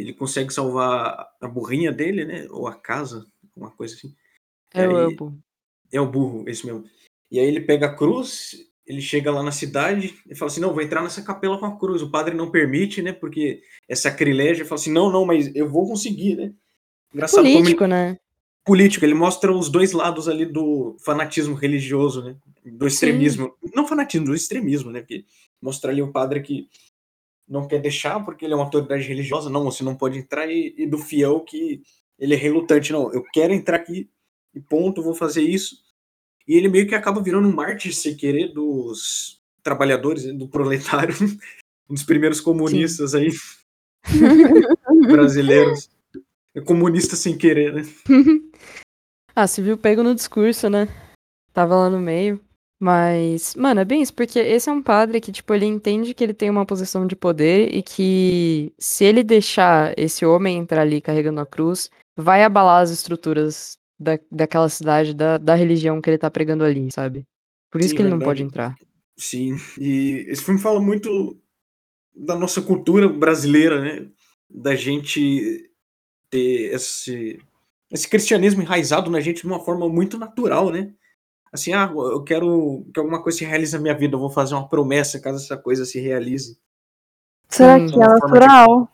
ele consegue salvar a burrinha dele, né? Ou a casa, uma coisa assim. É o Elbo. É o burro, esse mesmo. E aí ele pega a cruz, ele chega lá na cidade e fala assim: não, vou entrar nessa capela com a cruz. O padre não permite, né? Porque é sacrilégio. Ele fala assim: não, não, mas eu vou conseguir, né? Engraçado como ele, Político, né? político, ele mostra os dois lados ali do fanatismo religioso, né? Do extremismo. Não fanatismo, do extremismo, né? Porque mostra ali um padre que não quer deixar porque ele é uma autoridade religiosa, não, você não pode entrar, e, e do fiel que ele é relutante, não, eu quero entrar aqui e ponto, vou fazer isso. E ele meio que acaba virando um mártir sem querer dos trabalhadores, né, do proletário, um [LAUGHS] dos primeiros comunistas aí [LAUGHS] [LAUGHS] brasileiros. É comunista sem querer, né? ah, se viu pego no discurso, né? Tava lá no meio. Mas, mano, é bem isso, porque esse é um padre que, tipo, ele entende que ele tem uma posição de poder e que se ele deixar esse homem entrar ali carregando a cruz, vai abalar as estruturas da, daquela cidade, da, da religião que ele tá pregando ali, sabe? Por isso Sim, que ele não verdade. pode entrar. Sim, e esse filme fala muito da nossa cultura brasileira, né? Da gente ter esse, esse cristianismo enraizado na gente de uma forma muito natural, né? Assim, ah, eu quero que alguma coisa se realize na minha vida, eu vou fazer uma promessa caso essa coisa se realize. Será Sim, que é natural?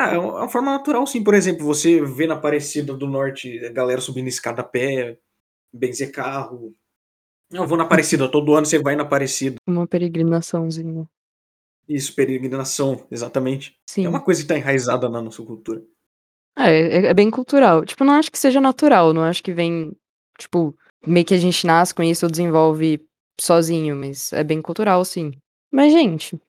Ah, é uma forma natural, sim. Por exemplo, você vê na Aparecida do Norte a galera subindo escada a pé, benzer carro. Eu vou na Aparecida, [LAUGHS] todo ano você vai na Aparecida. Uma peregrinaçãozinha. Isso, peregrinação, exatamente. Sim. É uma coisa que tá enraizada na nossa cultura. É, é, é bem cultural. Tipo, não acho que seja natural, não acho que vem, tipo, meio que a gente nasce com isso ou desenvolve sozinho, mas é bem cultural, sim. Mas, gente,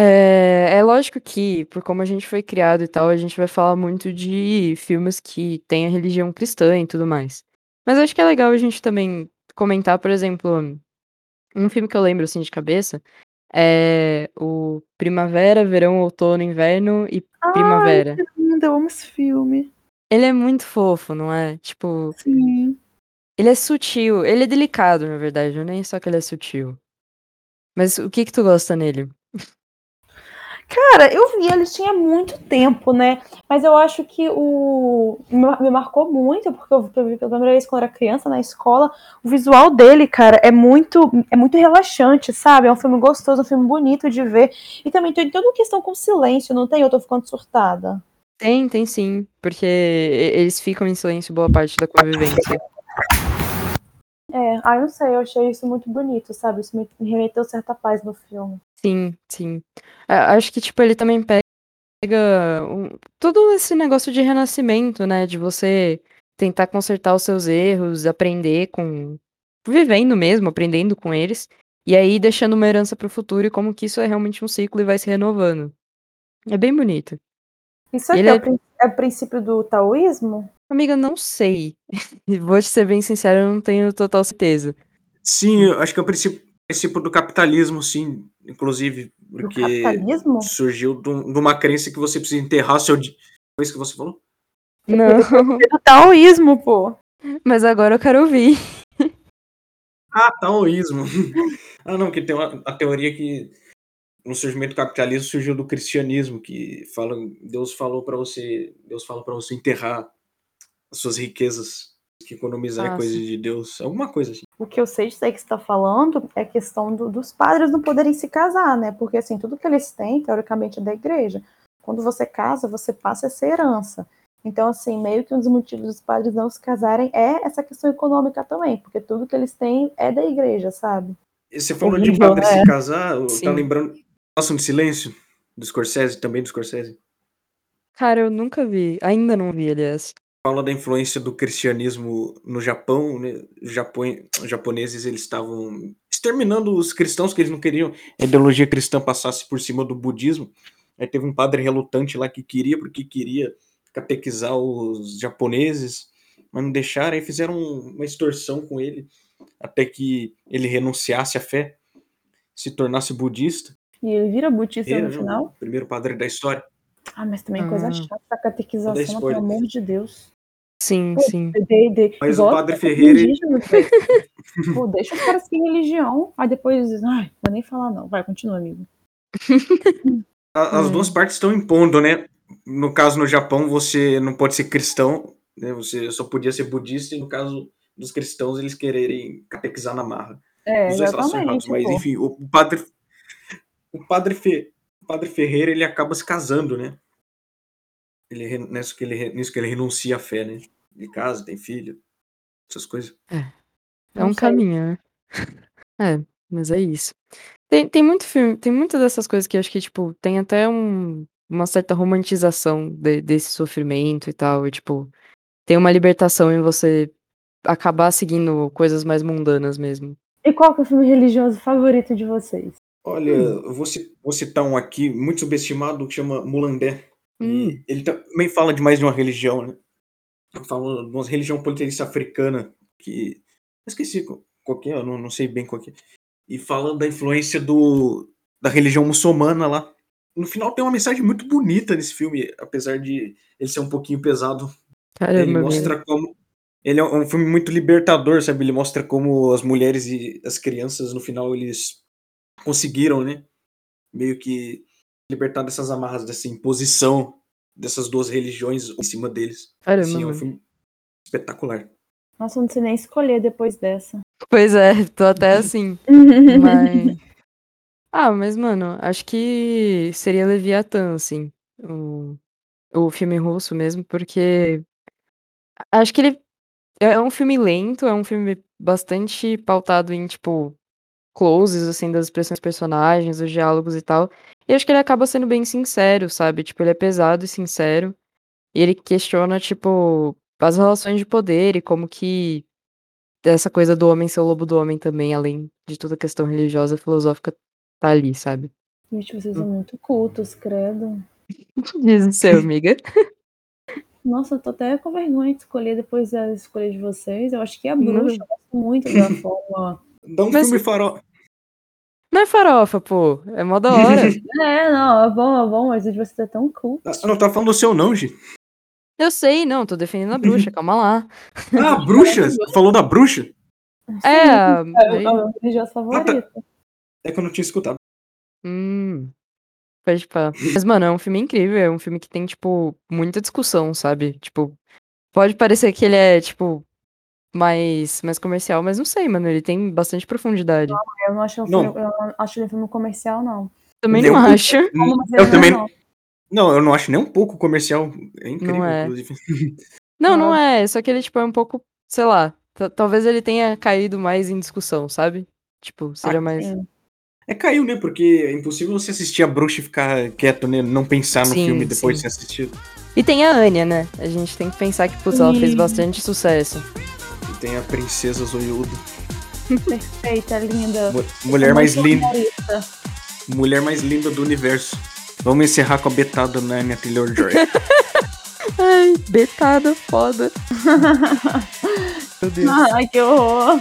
é, é lógico que, por como a gente foi criado e tal, a gente vai falar muito de filmes que têm a religião cristã e tudo mais. Mas acho que é legal a gente também comentar, por exemplo, um filme que eu lembro, assim, de cabeça, é o Primavera, Verão, Outono, Inverno e Primavera. Lindo, eu amo esse filme. Ele é muito fofo, não é? Tipo, Sim. ele é sutil. Ele é delicado, na verdade. Não é nem só que ele é sutil. Mas o que que tu gosta nele? Cara, eu vi, ele tinha muito tempo, né? Mas eu acho que o. Me marcou muito, porque eu vi pela primeira vez quando eu era criança na escola. O visual dele, cara, é muito, é muito relaxante, sabe? É um filme gostoso, um filme bonito de ver. E também tem toda uma questão com silêncio, não tem? Eu tô ficando surtada. Tem, tem sim. Porque eles ficam em silêncio boa parte da convivência. É, ah, eu não sei, eu achei isso muito bonito, sabe? Isso me me remeteu certa paz no filme. Sim, sim. A- Acho que, tipo, ele também pega um- todo esse negócio de renascimento, né? De você tentar consertar os seus erros, aprender com. Vivendo mesmo, aprendendo com eles. E aí deixando uma herança pro futuro e como que isso é realmente um ciclo e vai se renovando. É bem bonito. Isso aqui Ele é, é- o prin- é o princípio do taoísmo? Amiga, não sei. [LAUGHS] Vou te ser bem sincero, eu não tenho total certeza. Sim, eu acho que é o princípio, princípio do capitalismo, sim, inclusive, porque surgiu de um- de uma crença que você precisa enterrar seu. Foi isso que você falou? Não, É do taoísmo, pô. mas agora eu quero ouvir. Ah, taoísmo. [LAUGHS] ah, não, que tem uma, a teoria que no surgimento do capitalismo surgiu do cristianismo, que fala, Deus falou para você, Deus fala para você enterrar as suas riquezas, que economizar é Ah, coisa sim. de Deus, alguma coisa assim. O que eu sei disso aí que você está falando é a questão do- dos padres não poderem se casar, né? Porque assim, tudo que eles têm, teoricamente, é da igreja. Quando você casa, você passa essa herança. Então, assim, meio que um dos motivos dos padres não se casarem é essa questão econômica também, porque tudo que eles têm é da igreja, sabe? E Você falou de padre né? se casar, eu Sim. tá lembrando Passam de Silêncio, do Scorsese, também do Scorsese. Cara, eu nunca vi. Ainda não vi, aliás. Fala da influência do cristianismo no Japão, né? Os japoneses eles estavam exterminando os cristãos que eles não queriam a ideologia cristã passasse por cima do budismo. Aí teve um padre relutante lá que queria, porque queria catequizar os japoneses, mas não deixaram, aí fizeram uma extorsão com ele, até que ele renunciasse à fé, se tornasse budista. E ele vira budista Ele, no né, final. o primeiro padre da história. Ah, mas também coisa Ah. chata, a catequização, pelo amor de Deus. Sim, Pô, sim. de- de- Mas o Padre Ferreira. [LAUGHS] Pô, deixa os caras seguir religião, aí depois. Ai, vou nem falar, não. Vai, continua, amigo. A- As Hum. duas partes estão impondo, né? No caso, no Japão, você não pode ser cristão, né? Você só podia ser budista, e no caso dos cristãos, eles quererem catequizar na marra. É, Os dois errados, exatamente. mas enfim, o padre, o padre, Fe, padre Ferreira, ele acaba se casando, né? Ele, nisso, que ele, nisso que ele renuncia à fé, né? Ele casa, tem filho, essas coisas. É Não um caminho, né? [LAUGHS] É, mas é isso. Tem, tem muito filme, tem muitas dessas coisas que eu acho que, tipo, tem até um, uma certa romantização de- desse sofrimento e tal. E, tipo, tem uma libertação em você acabar seguindo coisas mais mundanas mesmo. E qual que é o filme religioso favorito de vocês? Olha, eu vou, ci- vou citar um aqui muito subestimado que chama Mulambé. Hum. E ele também fala de mais de uma religião, né? Fala de uma religião politeísta africana, que. Eu esqueci qual qual que é, eu não, não sei bem qual que é. E falando da influência do, da religião muçulmana lá. No final tem uma mensagem muito bonita nesse filme, apesar de ele ser um pouquinho pesado. Ele Caramba, velho. mostra como. Ele é um filme muito libertador, sabe? Ele mostra como as mulheres e as crianças, no final, eles conseguiram, né? Meio que libertar dessas amarras, dessa imposição dessas duas religiões em cima deles. Caramba, Sim, é um filme espetacular. Nossa, eu não sei nem escolher depois dessa. Pois é, tô até [LAUGHS] assim. Mas. Ah, mas, mano, acho que seria Leviatã, assim. O, o filme russo mesmo, porque. Acho que ele é um filme lento, é um filme bastante pautado em, tipo, closes, assim, das expressões dos personagens, os diálogos e tal. E acho que ele acaba sendo bem sincero, sabe? Tipo, ele é pesado e sincero. E ele questiona, tipo, as relações de poder e como que essa coisa do homem ser o lobo do homem também, além de toda a questão religiosa e filosófica, tá ali, sabe? Gente, vocês são muito cultos, credo. [LAUGHS] Diz o seu, amiga. [LAUGHS] Nossa, eu tô até com vergonha de escolher depois da escolha de vocês. Eu acho que a bruxa, eu gosto muito da [LAUGHS] forma. Dá um Mas- filme farol. Não é farofa, pô. É mó da hora. [LAUGHS] É, não, é bom, é bom, mas o de vocês é tão culto. Ah, não tá falando do seu, não, Gi. Eu sei, não, tô defendendo a bruxa, [LAUGHS] calma lá. Ah, bruxa! Falou da bruxa? É, a- É o meu religioso favorito. É que eu não tinha escutado. Hum. Pode pá. Mas, mano, é um filme incrível, é um filme que tem, tipo, muita discussão, sabe? Tipo, pode parecer que ele é, tipo, mais, mais comercial, mas não sei, mano, ele tem bastante profundidade. Eu não acho, Não. filme, eu não acho ele um filme comercial, não. Também Nem não um acho. Eu também. não. Não, eu não acho nem um pouco comercial. É incrível, Não é. inclusive. Não, não é, só que ele, tipo, é um pouco, sei lá, ta- talvez ele tenha caído mais em discussão, sabe? Tipo, seja Ah, mais... Sim. É, caiu, né? Porque é impossível você assistir a bruxa e ficar quieto, né? Não pensar no Sim, filme depois sim. de ter assistido. E tem a Anya, né? A gente tem que pensar que, putz, ela fez bastante sucesso. Tem a princesa Zoiudo. Perfeita, linda. Mu- Mulher mais linda. Mulher mais linda do universo. Vamos encerrar com a betada na Anya Taylor-Joy. [LAUGHS] Ai, betada, foda. Meu Deus. Ai, que horror.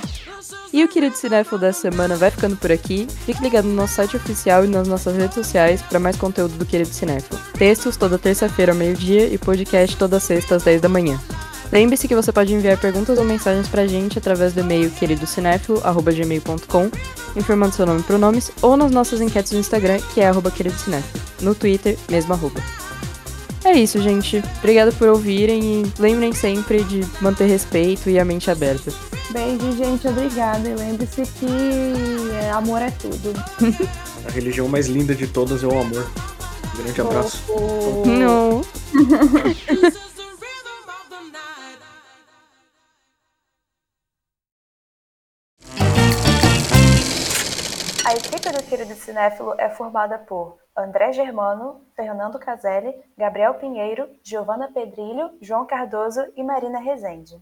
E o Querido Cinéfilo dessa semana vai ficando por aqui. Fique ligado no nosso site oficial e nas nossas redes sociais para mais conteúdo do Querido Cinéfilo. Textos toda terça-feira ao meio-dia e podcast toda sexta às 10 da manhã. Lembre-se que você pode enviar perguntas ou mensagens pra gente através do e-mail queridocinéfilo.gmail.com, informando seu nome e pronomes, ou nas nossas enquetes no Instagram, que é arroba queridocinéfilo. No Twitter, mesmo arroba. É isso, gente. Obrigada por ouvirem e lembrem sempre de manter respeito e a mente aberta. Beijo, gente. Obrigada. E lembre-se que é, amor é tudo. [LAUGHS] a religião mais linda de todas é o amor. Um grande abraço. Oh. Não. [LAUGHS] equipe do Querido Cinéfilo é formada por André Germano, Fernando Caselli, Gabriel Pinheiro, Giovana Pedrilho, João Cardoso e Marina Rezende.